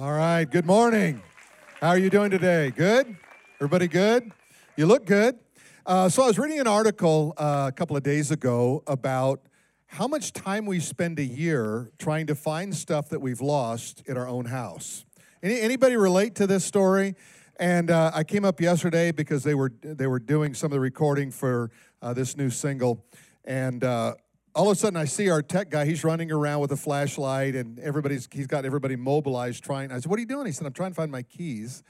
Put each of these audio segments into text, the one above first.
All right, good morning. How are you doing today? Good? Everybody good? You look good. Uh, so, I was reading an article uh, a couple of days ago about how much time we spend a year trying to find stuff that we've lost in our own house. Any, anybody relate to this story? And uh, I came up yesterday because they were they were doing some of the recording for uh, this new single, and uh, all of a sudden I see our tech guy. He's running around with a flashlight, and everybody's he's got everybody mobilized. Trying. I said, "What are you doing?" He said, "I'm trying to find my keys."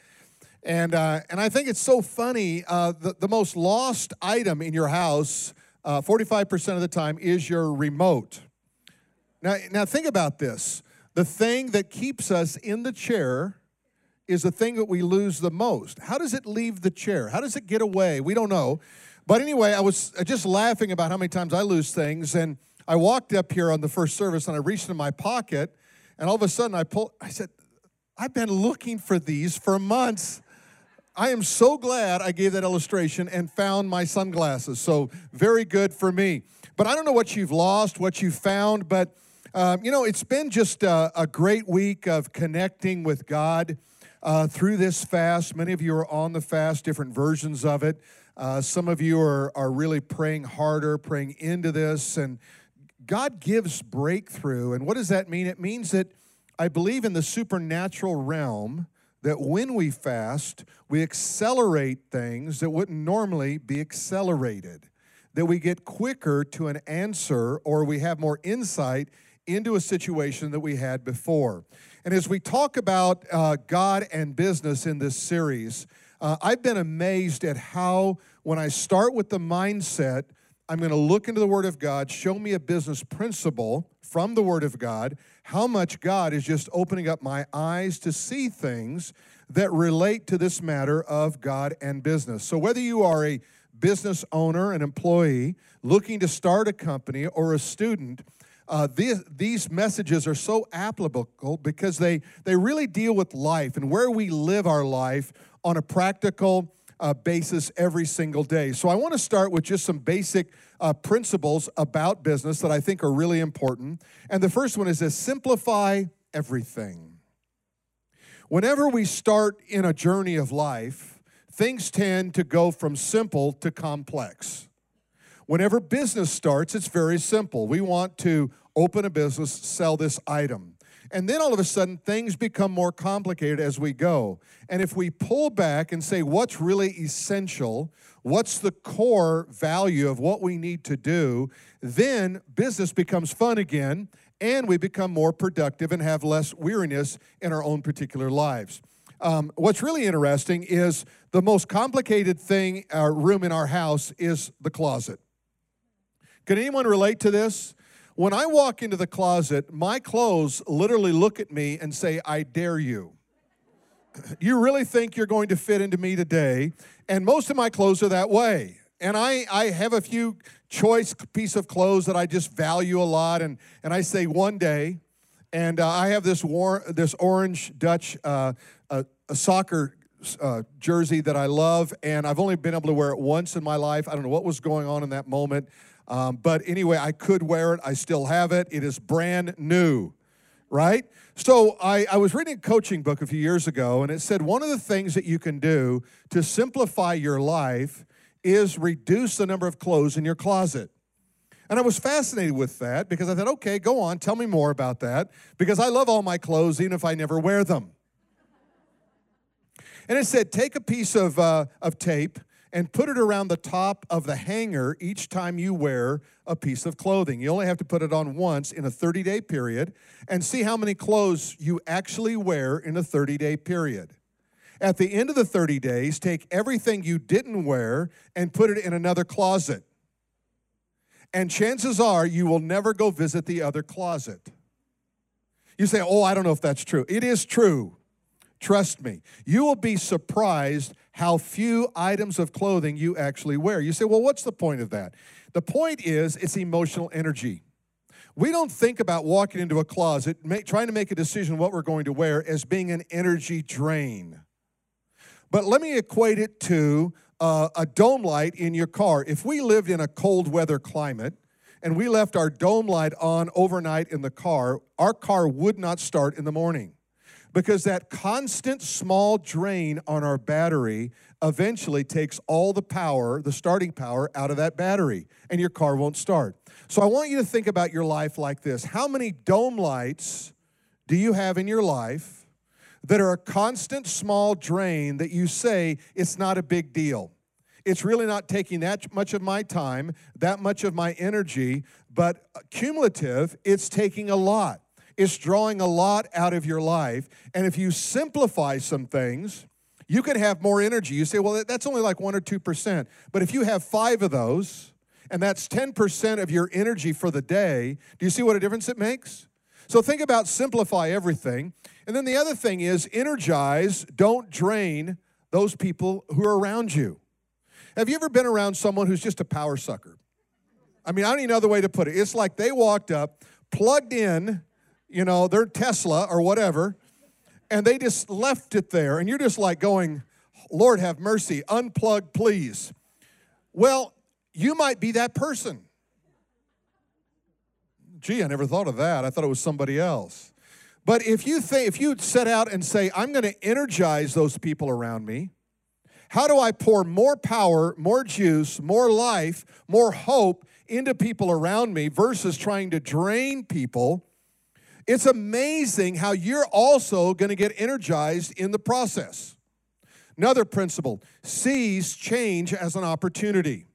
And uh, and I think it's so funny. Uh, the the most lost item in your house, five percent of the time, is your remote. Now now think about this. The thing that keeps us in the chair is the thing that we lose the most. How does it leave the chair? How does it get away? We don't know. But anyway, I was just laughing about how many times I lose things. And I walked up here on the first service and I reached in my pocket, and all of a sudden I pulled, I said, I've been looking for these for months. I am so glad I gave that illustration and found my sunglasses. So, very good for me. But I don't know what you've lost, what you found, but um, you know, it's been just a, a, great week of connecting with God uh, through this fast. Many of you are on the fast, different versions of it. Uh, some of you are, are really praying harder, praying into this, and God gives breakthrough. And what does that mean? It means that I believe in the supernatural realm that when we fast, we accelerate things that wouldn't normally be accelerated, that we get quicker to an answer or we have more insight into a situation that we had before. And as we talk about uh, God and business in this series, uh, I've been amazed at how, when I start with the mindset, I'm going to look into the Word of God, show me a business principle from the Word of God, how much God is just opening up my eyes to see things that relate to this matter of God and business. So, whether you are a business owner, an employee, looking to start a company, or a student, uh, these, these messages are so applicable because they, they really deal with life and where we live our life on a practical uh, basis every single day. So I want to start with just some basic uh, principles about business that I think are really important. And the first one is to simplify everything. Whenever we start in a journey of life, things tend to go from simple to complex. Whenever business starts, it's very simple. We want to open a business, sell this item. And then all of a sudden, things become more complicated as we go. And if we pull back and say, what's really essential? What's the core value of what we need to do? Then business becomes fun again, and we become more productive and have less weariness in our own particular lives. Um, what's really interesting is the most complicated thing, uh, room in our house, is the closet. Can anyone relate to this? When I walk into the closet, my clothes literally look at me and say, I dare you. You really think you're going to fit into me today? And most of my clothes are that way. And I, I have a few choice piece of clothes that I just value a lot. And, and I say one day, and uh, I have this, war, this orange Dutch uh, soccer uh, jersey that I love, and I've only been able to wear it once in my life. I don't know what was going on in that moment. Um, but anyway, I could wear it. I still have it. It is brand new, right? So I, I was reading a coaching book a few years ago, and it said one of the things that you can do to simplify your life is reduce the number of clothes in your closet. And I was fascinated with that because I thought, okay, go on, tell me more about that because I love all my clothes even if I never wear them. And it said, take a piece of, uh, of tape and put it around the top of the hanger each time you wear a piece of clothing. You only have to put it on once in a 30 day period and see how many clothes you actually wear in a 30 day period. At the end of the 30 days, take everything you didn't wear and put it in another closet. And chances are you will never go visit the other closet. You say, Oh, I don't know if that's true. It is true. Trust me. You will be surprised how few items of clothing you actually wear. You say, well, what's the point of that? The point is, it's emotional energy. We don't think about walking into a closet, trying to make a decision what we're going to wear as being an energy drain. But let me equate it to uh, a dome light in your car. If we lived in a cold weather climate and we left our dome light on overnight in the car, our car would not start in the morning because that constant small drain on our battery eventually takes all the power, the starting power, out of that battery, and your car won't start. So I want you to think about your life like this How many dome lights do you have in your life that are a constant small drain that you say it's not a big deal? It's really not taking that much of my time, that much of my energy, but cumulative, it's taking a lot. It's drawing a lot out of your life. And if you simplify some things, you can have more energy. You say, well, that's only like 1 or 2%. But if you have five of those, and that's 10% of your energy for the day, do you see what a difference it makes? So think about simplify everything. And then the other thing is energize, don't drain those people who are around you. Have you ever been around someone who's just a power sucker? I mean, I don't even know other way to put it. It's like they walked up, plugged in you know, their Tesla or whatever, and they just left it there. And you're just like going, Lord have mercy, unplug, please. Well, you might be that person. Gee, I never thought of that. I thought it was somebody else. But if you think, if you set out and say, I'm going to energize those people around me, how do I pour more power, more juice, more life, more hope into people around me versus trying to drain people it's amazing how you're also going to get energized in the process. Another principle sees change as an opportunity.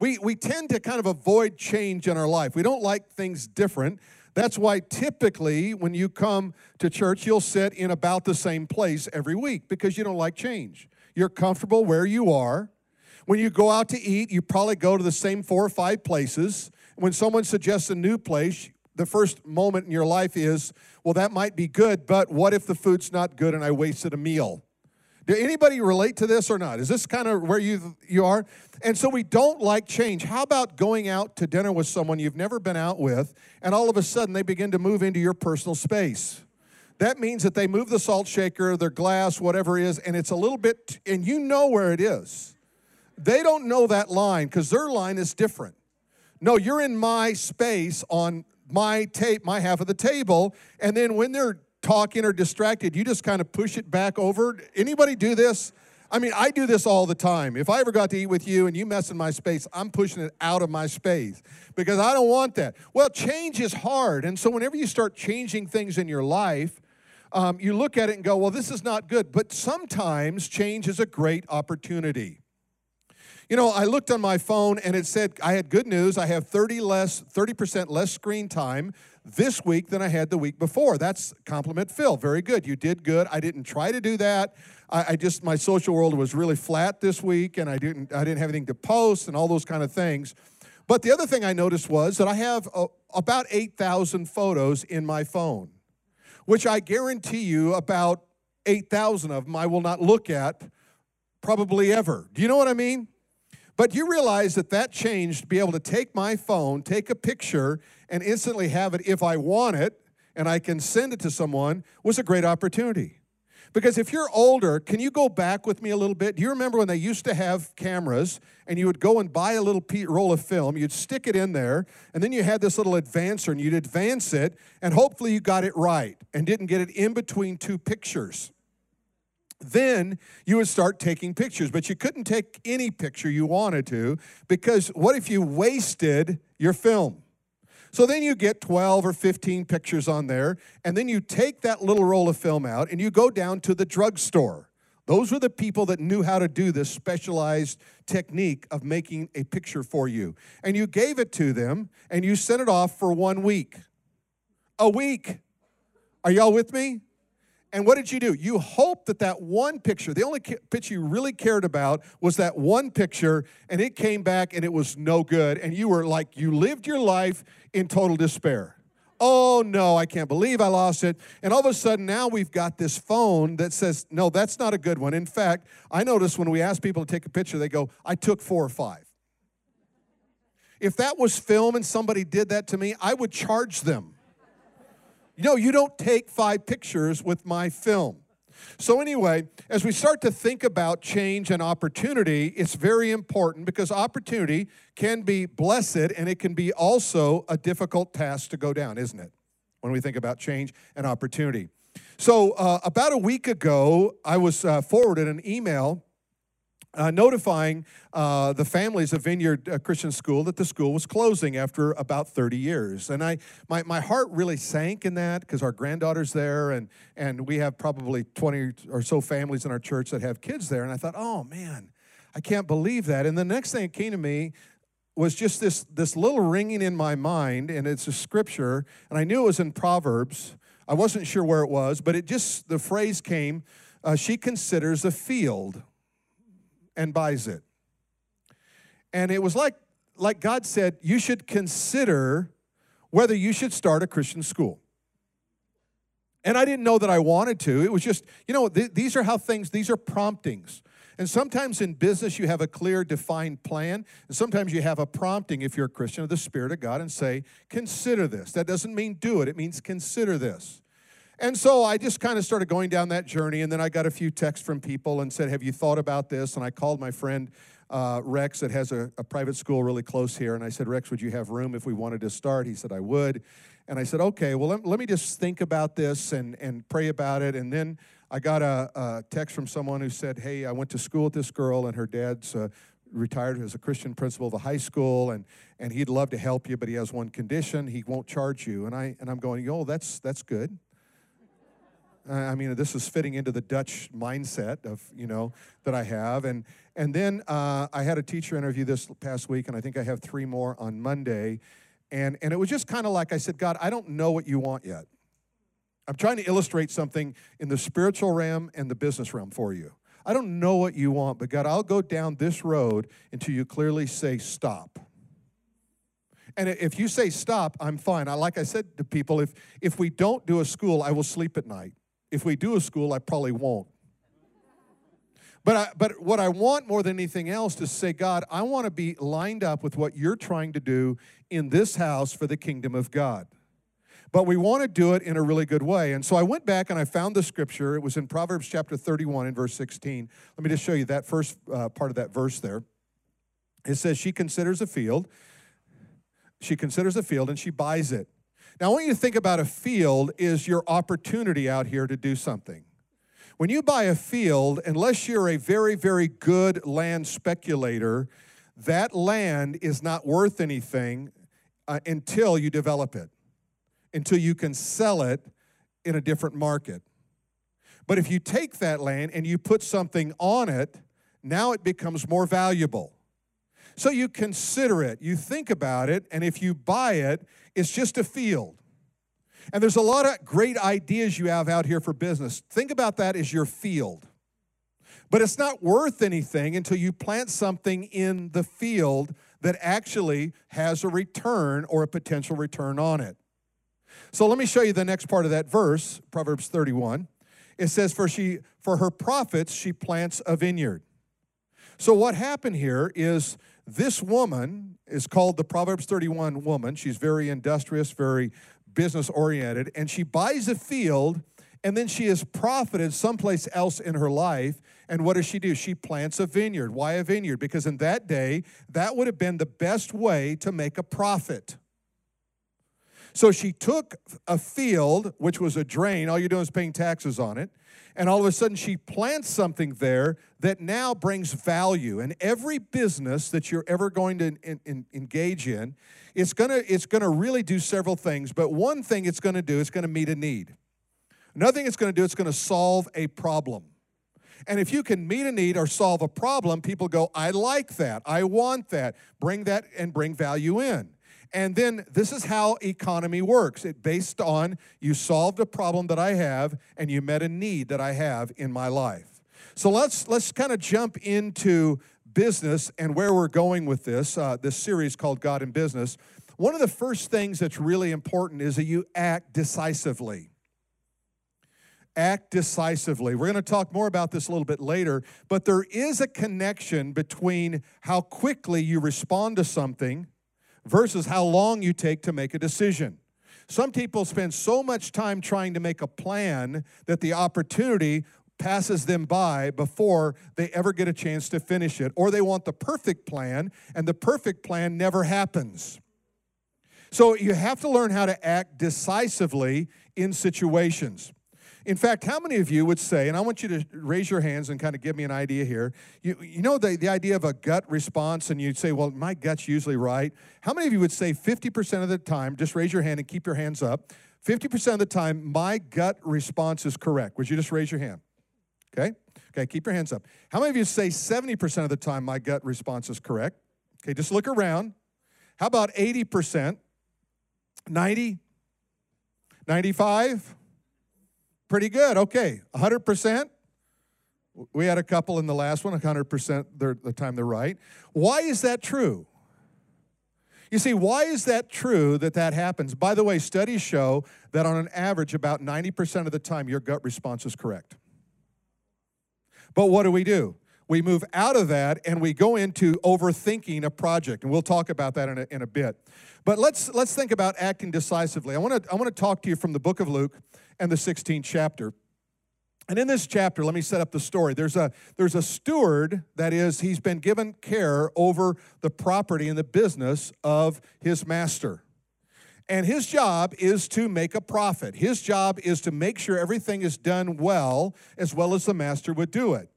We, we tend to kind of avoid change in our life. We don't like things different. That's why typically when you come to church, you'll sit in about the same place every week because you don't like change. You're comfortable where you are. When you go out to eat, you probably go to the same four or five places. When someone suggests a new place, the first moment in your life is, well, that might be good, but what if the food's not good and I wasted a meal? Do anybody relate to this or not? Is this kind of where you you are? And so we don't like change. How about going out to dinner with someone you've never been out with, and all of a sudden they begin to move into your personal space? That means that they move the salt shaker, their glass, whatever it is, and it's a little bit, and you know where it is. They don't know that line because their line is different. No, you're in my space on my tape, my half of the table, and then when they're talking or distracted, you just kind of push it back over. Anybody do this? I mean, I do this all the time. If I ever got to eat with you and you mess in my space, I'm pushing it out of my space because I don't want that. Well, change is hard. And so, whenever you start changing things in your life, um, you look at it and go, well, this is not good. But sometimes change is a great opportunity. You know, I looked on my phone and it said I had good news. I have 30 less, 30% less screen time this week than I had the week before. That's compliment Phil. Very good. You did good. I didn't try to do that. I, I, just my social world was really flat this week, and I didn't I didn't have anything to post and all those kind of things. But the other thing I noticed was that I have a, about 8,000 photos in my phone, which I guarantee you about 8,000 of them I will not look at probably ever. Do you know what I mean? But you realize that that changed to be able to take my phone, take a picture, and instantly have it if I want it, and I can send it to someone, was a great opportunity. Because if you're older, can you go back with me a little bit? Do you remember when they used to have cameras and you would go and buy a little roll of film, you'd stick it in there, and then you had this little advancer and you'd advance it, and hopefully you got it right and didn't get it in between two pictures then you would start taking pictures. But you couldn't take any picture you wanted to because what if you wasted your film? So then you get 12 or 15 pictures on there, and then you take that little roll of film out and you go down to the drugstore. Those were the people that knew how to do this specialized technique of making a picture for you. And you gave it to them and you sent it off for one week. A week. Are y'all with me? And what did you do? You hoped that that one picture, the only picture you really cared about was that one picture, and it came back and it was no good. And you were like, you lived your life in total despair. Oh no, I can't believe I lost it. And all of a sudden, now we've got this phone that says, no, that's not a good one. In fact, I notice when we ask people to take a picture, they go, I took four or five. If that was film and somebody did that to me, I would charge them. Know, you don't take five pictures with my film. So, anyway, as we start to think about change and opportunity, it's very important because opportunity can be blessed and it can be also a difficult task to go down, isn't it? When we think about change and opportunity. So, uh, about a week ago, I was uh, forwarded an email uh, notifying uh, the families of Vineyard uh, Christian School that the school was closing after about 30 years. And I, my, my heart really sank in that because our granddaughter's there, and, and we have probably 20 or so families in our church that have kids there. And I thought, oh man, I can't believe that. And the next thing that came to me was just this, this little ringing in my mind, and it's a scripture, and I knew it was in Proverbs. I wasn't sure where it was, but it just, the phrase came, uh, she considers a field and buys it. And it was like, like God said, you should consider whether you should start a Christian school. And I didn't know that I wanted to. It was just, you know, th- these are how things, these are promptings. And sometimes in business, you have a clear, defined plan. And sometimes you have a prompting, if you're a Christian, of the Spirit of God and say, consider this. That doesn't mean do it, it means consider this. And so I just kind of started going down that journey, and then I got a few texts from people and said, Have you thought about this? And I called my friend uh, Rex that has a, a, private school really close here, and I said, Rex, would you have room if we wanted to start? He said, I would. And I said, Okay, well, let, let me just think about this and, and pray about it. And then I got a, a, text from someone who said, Hey, I went to school with this girl, and her dad's uh, retired as a Christian principal of the high school, and, and he'd love to help you, but he has one condition he won't charge you. And, I, and I'm going, Oh, that's, that's good. I mean, this is fitting into the Dutch mindset of, you know, that I have. And, and then uh, I had a teacher interview this past week, and I think I have three more on Monday. And, and it was just kind of like I said, God, I don't know what you want yet. I'm trying to illustrate something in the spiritual realm and the business realm for you. I don't know what you want, but God, I'll go down this road until you clearly say stop. And if you say stop, I'm fine. I, like I said to people, if, if we don't do a school, I will sleep at night. If we do a school, I probably won't. But, I, but what I want more than anything else is to say, God, I want to be lined up with what you're trying to do in this house for the kingdom of God. But we want to do it in a really good way. And so I went back and I found the scripture. It was in Proverbs chapter 31 and verse 16. Let me just show you that first uh, part of that verse there. It says, She considers a field. She considers a field and she buys it. Now, I want you to think about a field is your opportunity out here to do something. When you buy a field, unless you're a very, very good land speculator, that land is not worth anything uh, until you develop it, until you can sell it in a different market. But if you take that land and you put something on it, now it becomes more valuable. So you consider it, you think about it, and if you buy it, it's just a field. And there's a lot of great ideas you have out here for business. Think about that as your field. But it's not worth anything until you plant something in the field that actually has a return or a potential return on it. So let me show you the next part of that verse, Proverbs 31. It says, For she for her profits she plants a vineyard. So what happened here is this woman is called the Proverbs 31 woman. She's very industrious, very business oriented, and she buys a field and then she has profited someplace else in her life. And what does she do? She plants a vineyard. Why a vineyard? Because in that day, that would have been the best way to make a profit. So she took a field, which was a drain, all you're doing is paying taxes on it, and all of a sudden she plants something there that now brings value. And every business that you're ever going to in, in, engage in, it's gonna, it's gonna really do several things, but one thing it's gonna do, it's gonna meet a need. Another thing it's gonna do, it's gonna solve a problem. And if you can meet a need or solve a problem, people go, I like that, I want that, bring that and bring value in. And then this is how economy works. It based on you solved a problem that I have and you met a need that I have in my life. So let's let's kind of jump into business and where we're going with this uh, this series called God in Business. One of the first things that's really important is that you act decisively. Act decisively. We're going to talk more about this a little bit later, but there is a connection between how quickly you respond to something versus how long you take to make a decision. Some people spend so much time trying to make a plan that the opportunity passes them by before they ever get a chance to finish it. Or they want the perfect plan, and the perfect plan never happens. So you have to learn how to act decisively in situations. In fact, how many of you would say, and I want you to raise your hands and kind of give me an idea here. You, you know the, the idea of a gut response, and you'd say, well, my gut's usually right. How many of you would say 50% of the time, just raise your hand and keep your hands up, 50% of the time, my gut response is correct? Would you just raise your hand? Okay? Okay, keep your hands up. How many of you say 70% of the time my gut response is correct? Okay, just look around. How about 80%? 90? 95? Pretty good. Okay, 100%. We had a couple in the last one, 100% the time they're right. Why is that true? You see, why is that true that that happens? By the way, studies show that on an average, about 90% of the time, your gut response is correct. But what do we do? We move out of that and we go into overthinking a project, and we'll talk about that in a, in a bit. But let's, let's think about acting decisively. I want to I wanna talk to you from the book of Luke and the 16th chapter. And in this chapter, let me set up the story. There's a, there's a steward, that is, he's been given care over the property and the business of his master. And his job is to make a profit. His job is to make sure everything is done well, as well as the master would do it.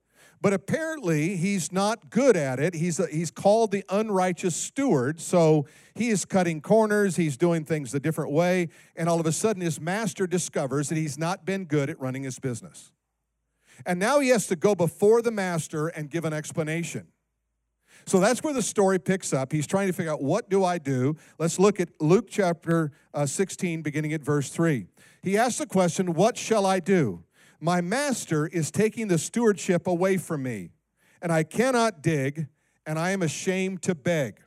But apparently, he's not good at it. He's, a, he's called the unrighteous steward. So he is cutting corners, he's doing things a different way. And all of a sudden, his master discovers that he's not been good at running his business. And now he has to go before the master and give an explanation. So that's where the story picks up. He's trying to figure out what do I do? Let's look at Luke chapter uh, 16, beginning at verse 3. He asks the question, What shall I do? My master is taking the stewardship away from me, and I cannot dig, and I am ashamed to beg.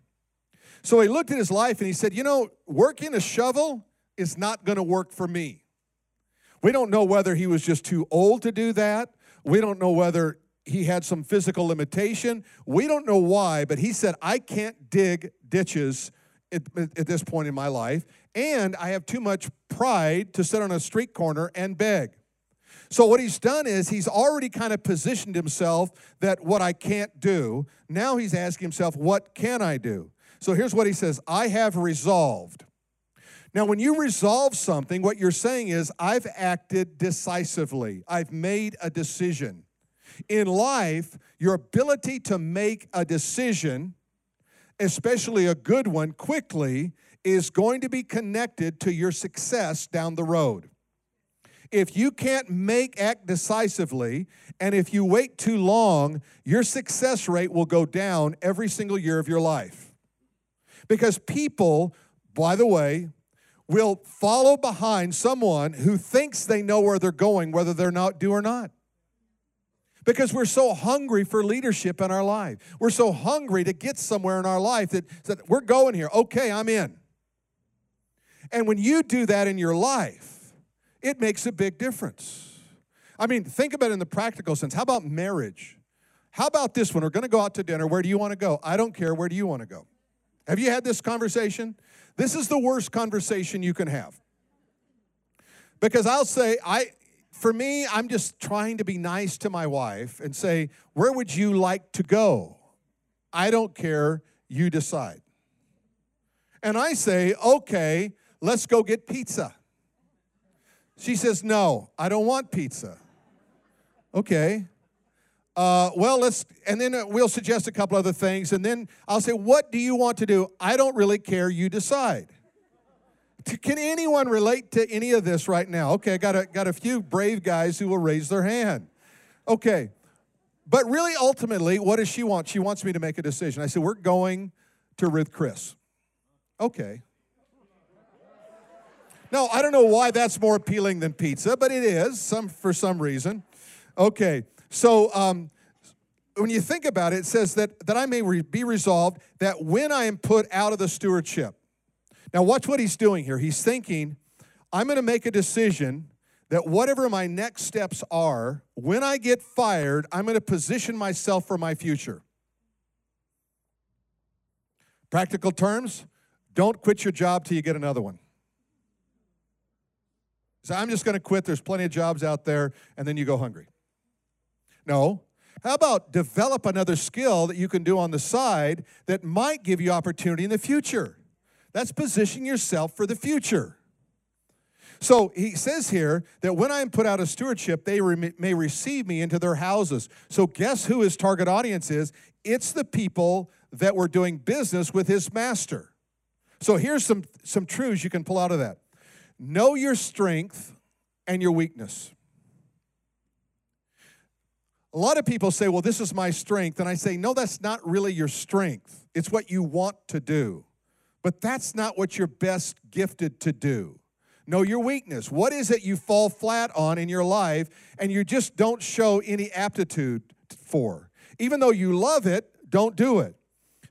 So he looked at his life and he said, You know, working a shovel is not going to work for me. We don't know whether he was just too old to do that. We don't know whether he had some physical limitation. We don't know why, but he said, I can't dig ditches at, at, this point in my life, and I have too much pride to sit on a street corner and beg. So, what he's done is he's already kind of positioned himself that what I can't do, now he's asking himself, what can I do? So, here's what he says I have resolved. Now, when you resolve something, what you're saying is, I've acted decisively, I've made a decision. In life, your ability to make a decision, especially a good one, quickly, is going to be connected to your success down the road. If you can't make act decisively, and if you wait too long, your success rate will go down every single year of your life. Because people, by the way, will follow behind someone who thinks they know where they're going, whether they're not do or not because we're so hungry for leadership in our life. We're so hungry to get somewhere in our life that, that we're going here. Okay, I'm in. And when you do that in your life, it makes a big difference. I mean, think about it in the practical sense. How about marriage? How about this one? We're going to go out to dinner. Where do you want to go? I don't care. Where do you want to go? Have you had this conversation? This is the worst conversation you can have. Because I'll say, I, for me, I'm just trying to be nice to my wife and say, Where would you like to go? I don't care, you decide. And I say, Okay, let's go get pizza. She says, No, I don't want pizza. Okay. Uh, well, let's, and then we'll suggest a couple other things, and then I'll say, What do you want to do? I don't really care, you decide. Can anyone relate to any of this right now? Okay, I got a, got a few brave guys who will raise their hand. Okay, but really, ultimately, what does she want? She wants me to make a decision. I said, We're going to Ruth Chris. Okay. No, I don't know why that's more appealing than pizza, but it is some for some reason. Okay, so um, when you think about it, it says that that I may re- be resolved that when I am put out of the stewardship, now, watch what he's doing here. He's thinking, I'm going to make a decision that whatever my next steps are, when I get fired, I'm going to position myself for my future. Practical terms, don't quit your job till you get another one. So I'm just going to quit. There's plenty of jobs out there, and then you go hungry. No. How about develop another skill that you can do on the side that might give you opportunity in the future? That's positioning yourself for the future. So he says here that when I am put out of stewardship, they re- may receive me into their houses. So guess who his target audience is? It's the people that were doing business with his master. So here's some, some truths you can pull out of that know your strength and your weakness. A lot of people say, Well, this is my strength. And I say, No, that's not really your strength. It's what you want to do. But that's not what you're best gifted to do. Know your weakness. What is it you fall flat on in your life and you just don't show any aptitude for? Even though you love it, don't do it.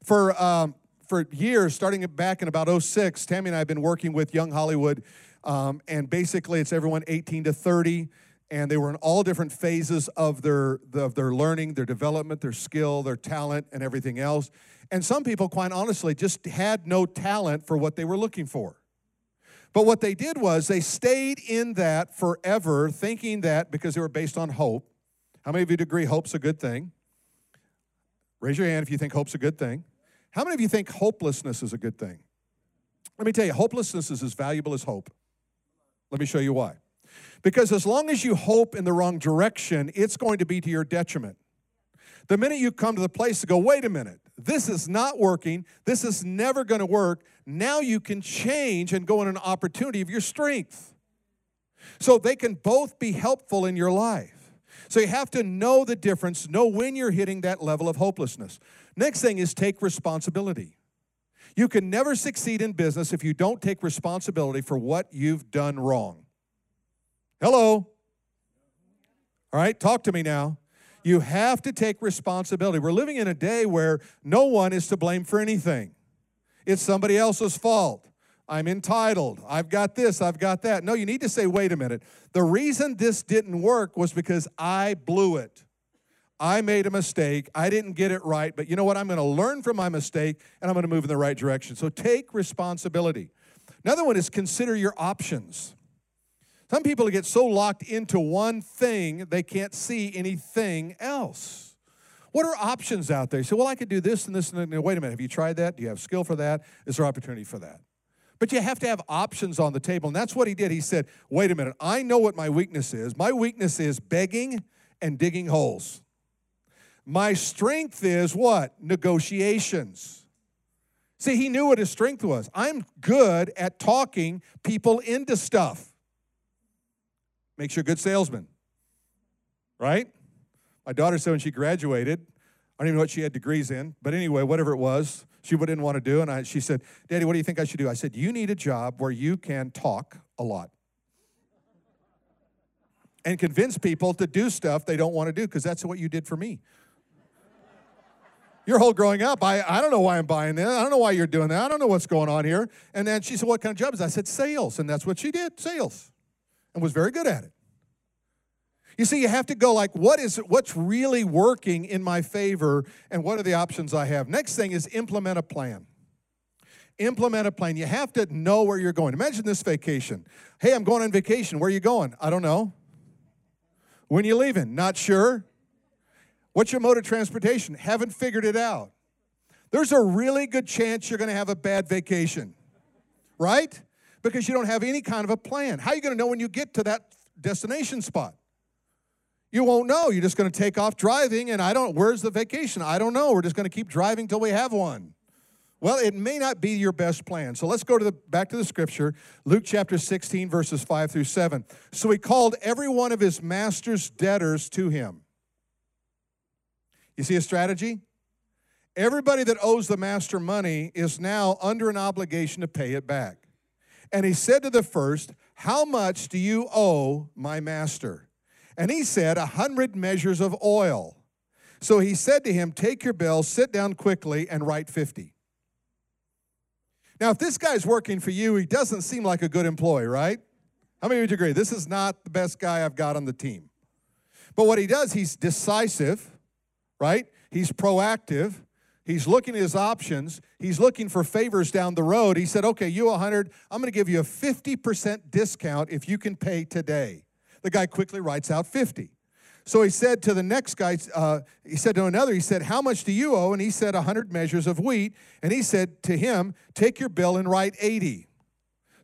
For, um, for years, starting back in about 06, Tammy and I have been working with Young Hollywood, um, and basically it's everyone 18 to 30, and they were in all different phases of their, of their learning, their development, their skill, their talent, and everything else. And some people, quite honestly, just had no talent for what they were looking for. But what they did was they stayed in that forever, thinking that because they were based on hope. How many of you agree hope's a good thing? Raise your hand if you think hope's a good thing. How many of you think hopelessness is a good thing? Let me tell you, hopelessness is as valuable as hope. Let me show you why. Because as long as you hope in the wrong direction, it's going to be to your detriment. The minute you come to the place to go, wait a minute, this is not working, this is never going to work, now you can change and go in an opportunity of your strength. So they can both be helpful in your life. So you have to know the difference, know when you're hitting that level of hopelessness. Next thing is take responsibility. You can never succeed in business if you don't take responsibility for what you've done wrong. Hello? All right, talk to me now. You have to take responsibility. We're living in a day where no one is to blame for anything, it's somebody else's fault. I'm entitled. I've got this, I've got that. No, you need to say, wait a minute. The reason this didn't work was because I blew it. I made a mistake. I didn't get it right. But you know what? I'm going to learn from my mistake and I'm going to move in the right direction. So take responsibility. Another one is consider your options. Some people get so locked into one thing, they can't see anything else. What are options out there? You say, well, I could do this and this and. Wait a minute, have you tried that? Do you have skill for that? Is there opportunity for that? But you have to have options on the table. And that's what he did. He said, wait a minute, I know what my weakness is. My weakness is begging and digging holes. My strength is what? Negotiations. See, he knew what his strength was. I'm good at talking people into stuff makes you a good salesman, right? My daughter said when she graduated, I don't even know what she had degrees in, but anyway, whatever it was, she didn't want to do. And I, she said, Daddy, what do you think I should do? I said, You need a job where you can talk a lot and convince people to do stuff they don't want to do because that's what you did for me. Your whole growing up, I, I don't know why I'm buying that. I don't know why you're doing that. I don't know what's going on here. And then she said, What kind of job is that? I said, Sales. And that's what she did, sales and was very good at it. You see, you have to go like, what is what's really working in my favor, and what are the options I have? Next thing is implement a plan. Implement a plan. You have to know where you're going. Imagine this vacation. Hey, I'm going on vacation. Where are you going? I don't know. When you leaving? Not sure. What's your mode of transportation? Haven't figured it out. There's a really good chance you're going to have a bad vacation, right? because you don't have any kind of a plan. How are you going to know when you get to that destination spot? You won't know. You're just going to take off driving, and I don't, where's the vacation? I don't know. We're just going to keep driving till we have one. Well, it may not be your best plan. So let's go to the back to the scripture, Luke chapter 16, verses 5 through 7. So he called every one of his master's debtors to him. You see a strategy? Everybody that owes the master money is now under an obligation to pay it back. And he said to the first, How much do you owe my master? And he said, A hundred measures of oil. So he said to him, Take your bill, sit down quickly, and write 50. Now, if this guy's working for you, he doesn't seem like a good employee, right? How many would you agree? This is not the best guy I've got on the team. But what he does, he's decisive, right? He's proactive. He's looking at his options. He's looking for favors down the road. He said, okay, you 100, I'm going to give you a 50% discount if you can pay today. The guy quickly writes out 50. So he said to the next guy, uh, he said to another, he said, How much do you owe? And he said, 100 measures of wheat. And he said to him, Take your bill and write 80.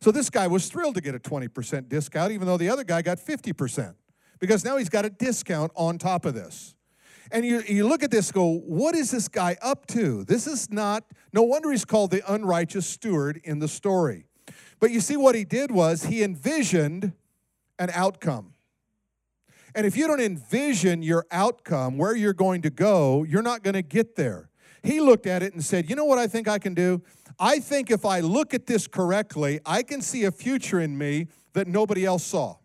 So this guy was thrilled to get a 20% discount, even though the other guy got 50%, because now he's got a discount on top of this. And you, you look at this, go, what is this guy up to? This is not, no wonder he's called the unrighteous steward in the story. But you see, what he did was he envisioned an outcome. And if you don't envision your outcome, where you're going to go, you're not going to get there. He looked at it and said, You know what I think I can do? I think if I look at this correctly, I can see a future in me that nobody else saw.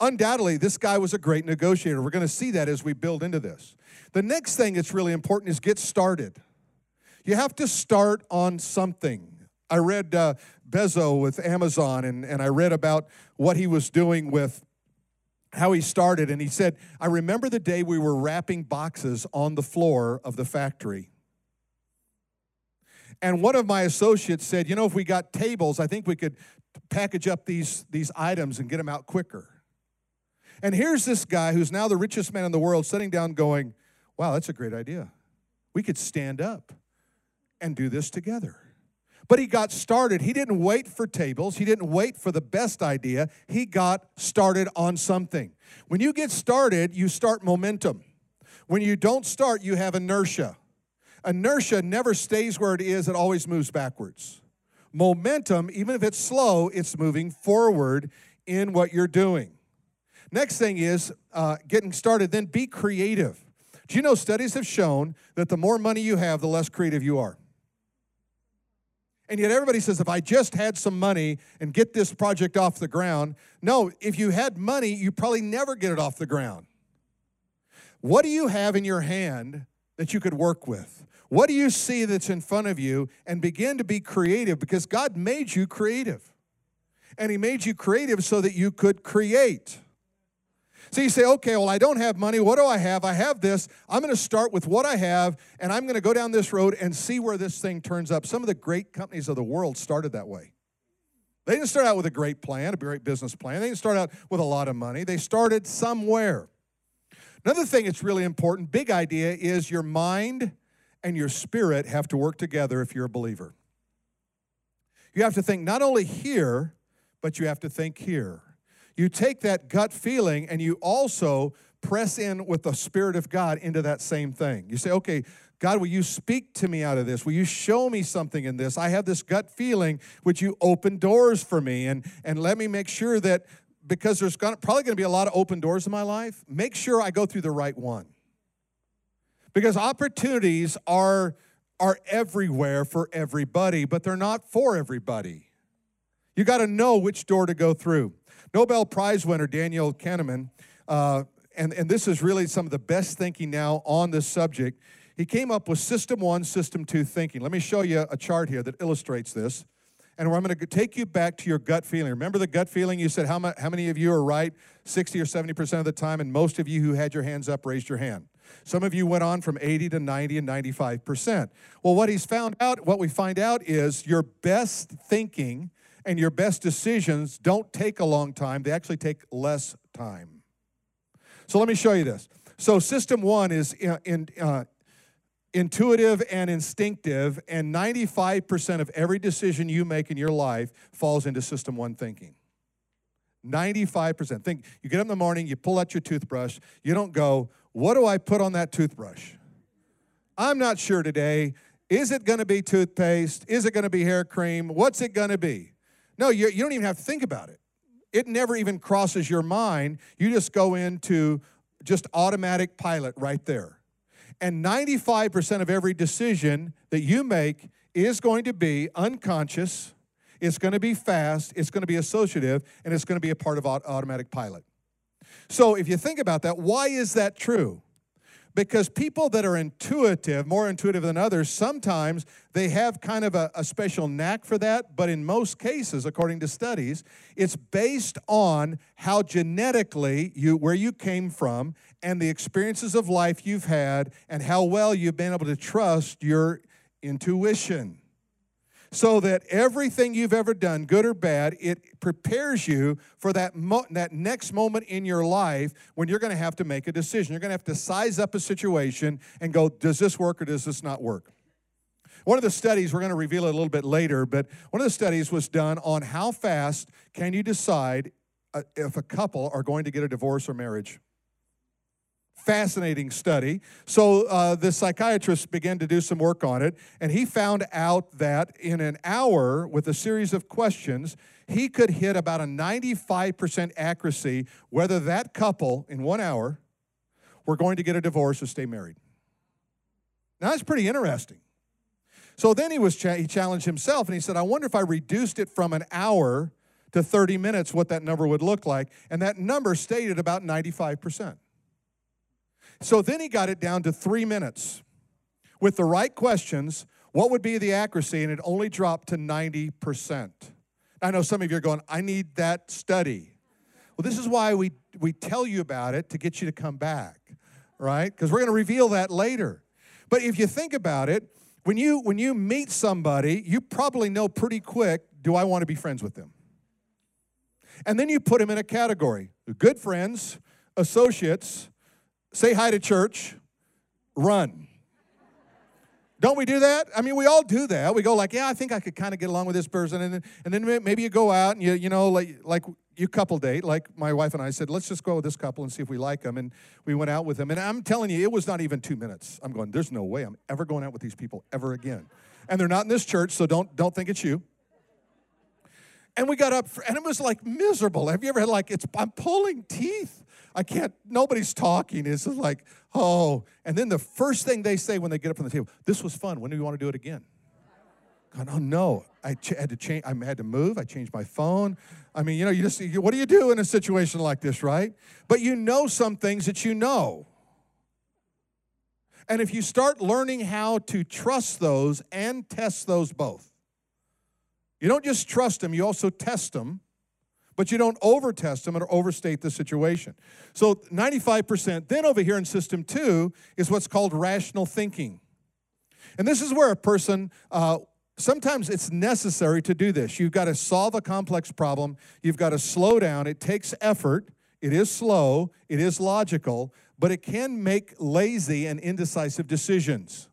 Undoubtedly, this guy was a great negotiator. We're going to see that as we build into this. The next thing that's really important is get started. You have to start on something. I read uh, Bezos with Amazon, and, and I read about what he was doing with how he started. And he said, I remember the day we were wrapping boxes on the floor of the factory. And one of my associates said, You know, if we got tables, I think we could package up these, these items and get them out quicker. And here's this guy who's now the richest man in the world sitting down going, Wow, that's a great idea. We could stand up and do this together. But he got started. He didn't wait for tables, he didn't wait for the best idea. He got started on something. When you get started, you start momentum. When you don't start, you have inertia. Inertia never stays where it is, it always moves backwards. Momentum, even if it's slow, it's moving forward in what you're doing. Next thing is uh, getting started, then be creative. Do you know studies have shown that the more money you have, the less creative you are? And yet everybody says, if I just had some money and get this project off the ground. No, if you had money, you probably never get it off the ground. What do you have in your hand that you could work with? What do you see that's in front of you? And begin to be creative because God made you creative. And He made you creative so that you could create. So you say, okay, well, I don't have money. What do I have? I have this. I'm going to start with what I have, and I'm going to go down this road and see where this thing turns up. Some of the great companies of the world started that way. They didn't start out with a great plan, a great business plan. They didn't start out with a lot of money. They started somewhere. Another thing that's really important, big idea, is your mind and your spirit have to work together if you're a believer. You have to think not only here, but you have to think here you take that gut feeling and you also press in with the Spirit of God into that same thing. You say, okay, God, will you speak to me out of this? Will you show me something in this? I have this gut feeling. Would you open doors for me and, and let me make sure that because there's gonna, probably going to be a lot of open doors in my life, make sure I go through the right one. Because opportunities are, are everywhere for everybody, but they're not for everybody. You got to know which door to go through. Nobel Prize winner Daniel Kahneman, uh, and, and this is really some of the best thinking now on this subject. He came up with system one, system two thinking. Let me show you a chart here that illustrates this. And where I'm going to take you back to your gut feeling. Remember the gut feeling? You said how, ma- how many of you are right 60 or 70% of the time, and most of you who had your hands up raised your hand. Some of you went on from 80 to 90 and 95%. Well, what he's found out, what we find out is your best thinking and your best decisions don't take a long time, they actually take less time. So let me show you this. So, system one is in, in uh, intuitive and instinctive, and 95% of every decision you make in your life falls into system one thinking. 95%. Think you get up in the morning, you pull out your toothbrush, you don't go, What do I put on that toothbrush? I'm not sure today. Is it going to be toothpaste? Is it going to be hair cream? What's it going to be? No, you, you don't even have to think about it. It never even crosses your mind. You just go into just automatic pilot right there. And 95% of every decision that you make is going to be unconscious, it's going to be fast, it's going to be associative, and it's going to be a part of automatic pilot. So if you think about that, why is that true? Because people that are intuitive, more intuitive than others, sometimes they have kind of a, a, special knack for that. But in most cases, according to studies, it's based on how genetically you, where you came from, and the experiences of life you've had, and how well you've been able to trust your intuition so that everything you've ever done, good or bad, it prepares you for that, mo- that next moment in your life when you're going to have to make a decision. You're going to have to size up a situation and go, does this work or does this not work? One of the studies, we're going to reveal it a little bit later, but one of the studies was done on how fast can you decide uh, if a couple are going to get a divorce or marriage. Fascinating study. So uh, the psychiatrist began to do some work on it, and he found out that in an hour with a series of questions, he could hit about a 95% accuracy whether that couple in one hour were going to get a divorce or stay married. Now that's pretty interesting. So then he was cha- he challenged himself and he said, "I wonder if I reduced it from an hour to 30 minutes what that number would look like." And that number stayed at about 95%. So then he got it down to 3 minutes. With the right questions, what would be the accuracy and it only dropped to 90%. I know some of you are going, "I need that study." Well, this is why we we tell you about it to get you to come back, right? Because we're going to reveal that later. But if you think about it, when you when you meet somebody, you probably know pretty quick, do I want to be friends with them? And then you put them in a category. Good friends, associates, say hi to church, run. Don't we do that? I mean, we all do that. We go like, yeah, I think I could kind of get along with this person, and then, and then maybe you go out and you you know like like you couple date, like my wife and I said, let's just go with this couple and see if we like them. And we went out with them. And I'm telling you, it was not even two minutes. I'm going, there's no way I'm ever going out with these people ever again. And they're not in this church, so don't don't think it's you. And we got up, for, and it was like miserable. Have you ever had like it's? I'm pulling teeth. I can't. Nobody's talking. It's just like oh. And then the first thing they say when they get up from the table, "This was fun. When do you want to do it again?" God, oh no, I ch- had to change. I had to move. I changed my phone. I mean, you know, you just what do you do in a situation like this, right? But you know some things that you know. And if you start learning how to trust those and test those both, you don't just trust them, you also test them, but you don't overtest them or overstate the situation. So 95%. Then over here in system two is what's called rational thinking. And this is where a person uh, sometimes it's necessary to do this. You've got to solve a complex problem, you've got to slow down. It takes effort, it is slow, it is logical, but it can make lazy and indecisive decisions.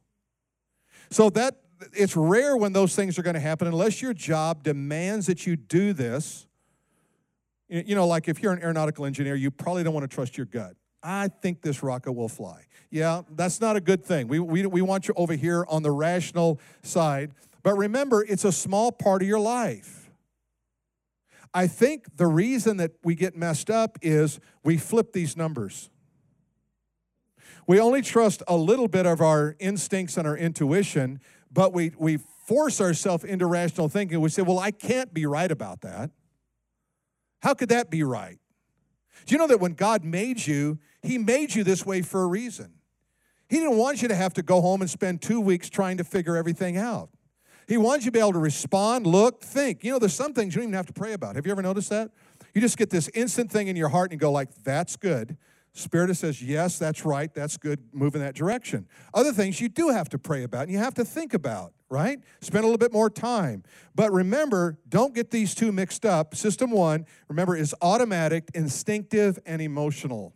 So that it's rare when those things are going to happen unless your job demands that you do this. You know, like if you're an aeronautical engineer, you probably don't want to trust your gut. I think this rocket will fly. Yeah, that's not a good thing. We, we, we want you over here on the rational side. But remember, it's a small part of your life. I think the reason that we get messed up is we flip these numbers. We only trust a little bit of our instincts and our intuition, but we, we force ourselves into rational thinking. We say, well, I can't be right about that. How could that be right? Do you know that when God made you, He made you this way for a reason? He didn't want you to have to go home and spend two weeks trying to figure everything out. He wants you to be able to respond, look, think. You know, there's some things you don't even have to pray about. Have you ever noticed that? You just get this instant thing in your heart and go like, that's good. Spirit says, yes, that's right, that's good, move in that direction. Other things you do have to pray about and you have to think about, right? Spend a little bit more time. But remember, don't get these two mixed up. System one, remember, is automatic, instinctive, and emotional.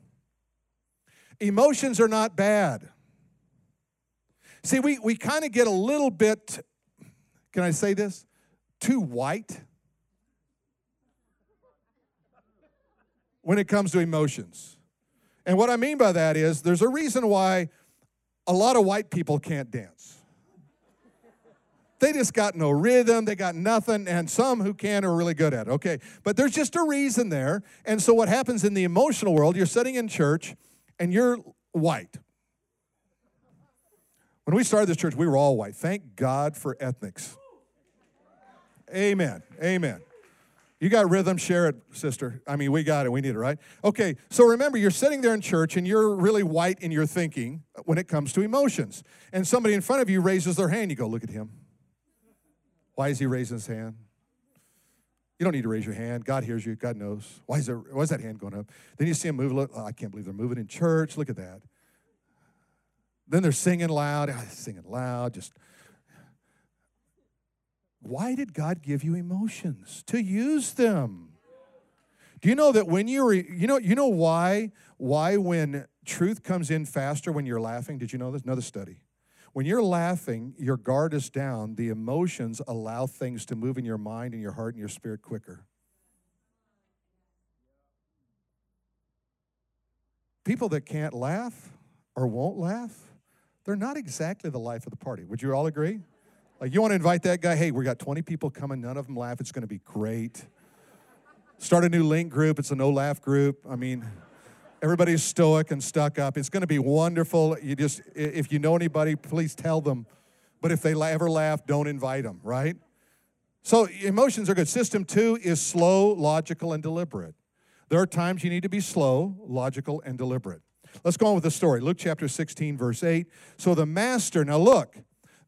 Emotions are not bad. See, we, we kind of get a little bit can I say this? Too white when it comes to emotions. And what I mean by that is there's a reason why a lot of white people can't dance. They just got no rhythm, they got nothing, and some who can are really good at it, okay? But there's just a reason there. And so, what happens in the emotional world, you're sitting in church and you're white. When we started this church, we were all white. Thank God for ethnics. Amen. Amen. You got rhythm, share it, sister. I mean, we got it. We need it, right? Okay, so remember, you're sitting there in church and you're really white in your thinking when it comes to emotions. And somebody in front of you raises their hand. You go, look at him. Why is he raising his hand? You don't need to raise your hand. God hears you. God knows. Why is, there, why is that hand going up? Then you see him move. Look, oh, I can't believe they're moving in church. Look at that. Then they're singing loud. Ah, singing loud. Just why did God give you emotions? To use them. Do you know that when you're, you know, you know why, why when truth comes in faster when you're laughing? Did you know this? Another study. When you're laughing, your guard is down. The emotions allow things to move in your mind and your heart and your spirit quicker. People that can't laugh or won't laugh, they're not exactly the life of the party. Would you all agree? Like, you want to invite that guy? Hey, we got 20 people coming, none of them laugh. It's going to be great. Start a new link group. It's a no laugh group. I mean, everybody's stoic and stuck up. It's going to be wonderful. You just, if you know anybody, please tell them. But if they ever laugh, don't invite them, right? So emotions are good. System two is slow, logical, and deliberate. There are times you need to be slow, logical, and deliberate. Let's go on with the story. Luke chapter 16, verse 8. So the master, now look,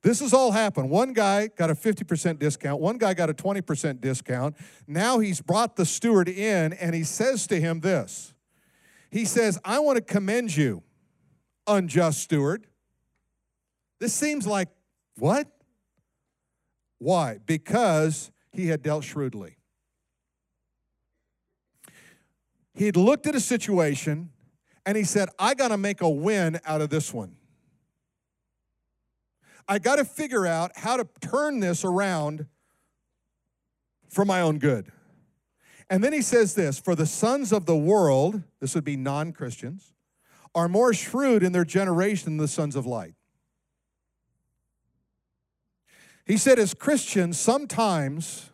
this has all happened. One guy got a 50% discount, one guy got a 20% discount. Now he's brought the steward in and he says to him this He says, I want to commend you, unjust steward. This seems like what? Why? Because he had dealt shrewdly. He had looked at a situation and he said, I got to make a win out of this one. I got to figure out how to turn this around for my own good. And then he says this For the sons of the world, this would be non Christians, are more shrewd in their generation than the sons of light. He said, as Christians, sometimes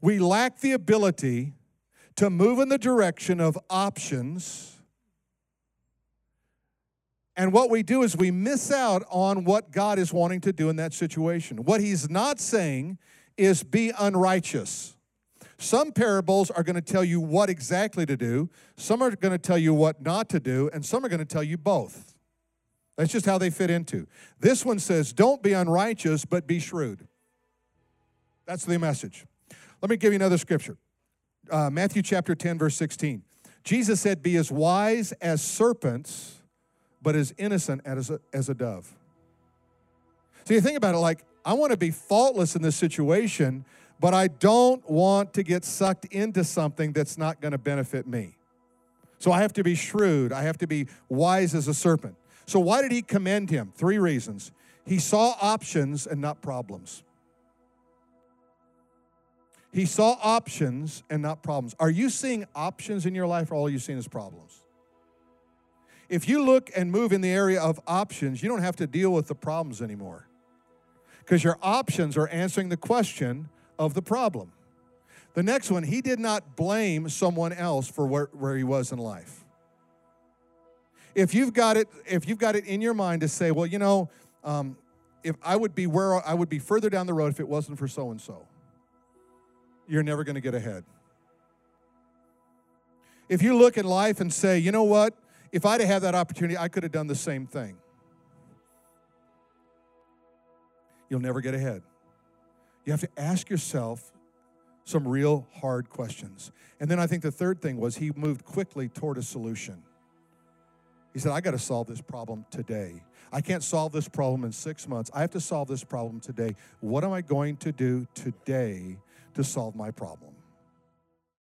we lack the ability to move in the direction of options and what we do is we miss out on what God is wanting to do in that situation. What he's not saying is be unrighteous. Some parables are going to tell you what exactly to do, some are going to tell you what not to do, and some are going to tell you both. That's just how they fit into. This one says, Don't be unrighteous, but be shrewd. That's the message. Let me give you another scripture uh, Matthew chapter 10, verse 16. Jesus said, Be as wise as serpents but as innocent as a, as a dove. So you think about it like, I want to be faultless in this situation, but I don't want to get sucked into something that's not going to benefit me. So I have to be shrewd. I have to be wise as a serpent. So, why did he commend him? Three reasons. He saw options and not problems. He saw options and not problems. Are you seeing options in your life or all you seeing is problems? If you look and move in the area of options, you don't have to deal with the problems anymore. Because your options are answering the question of the problem. The next one, he did not blame someone else for where, where he was in life. If you've got it, if you've got it in your mind to say, well, you know, um, if I would be where I would be further down the road if it wasn't for so and so, you're never going to get ahead. If you look at life and say, you know what, if I'd have had that opportunity, I could have done the same thing. You'll never get ahead. You have to ask yourself some real hard questions. And then I think the third thing was he moved quickly toward a solution. He said, I got to solve this problem today. I can't solve this problem in six months. I have to solve this problem today. What am I going to do today to solve my problem?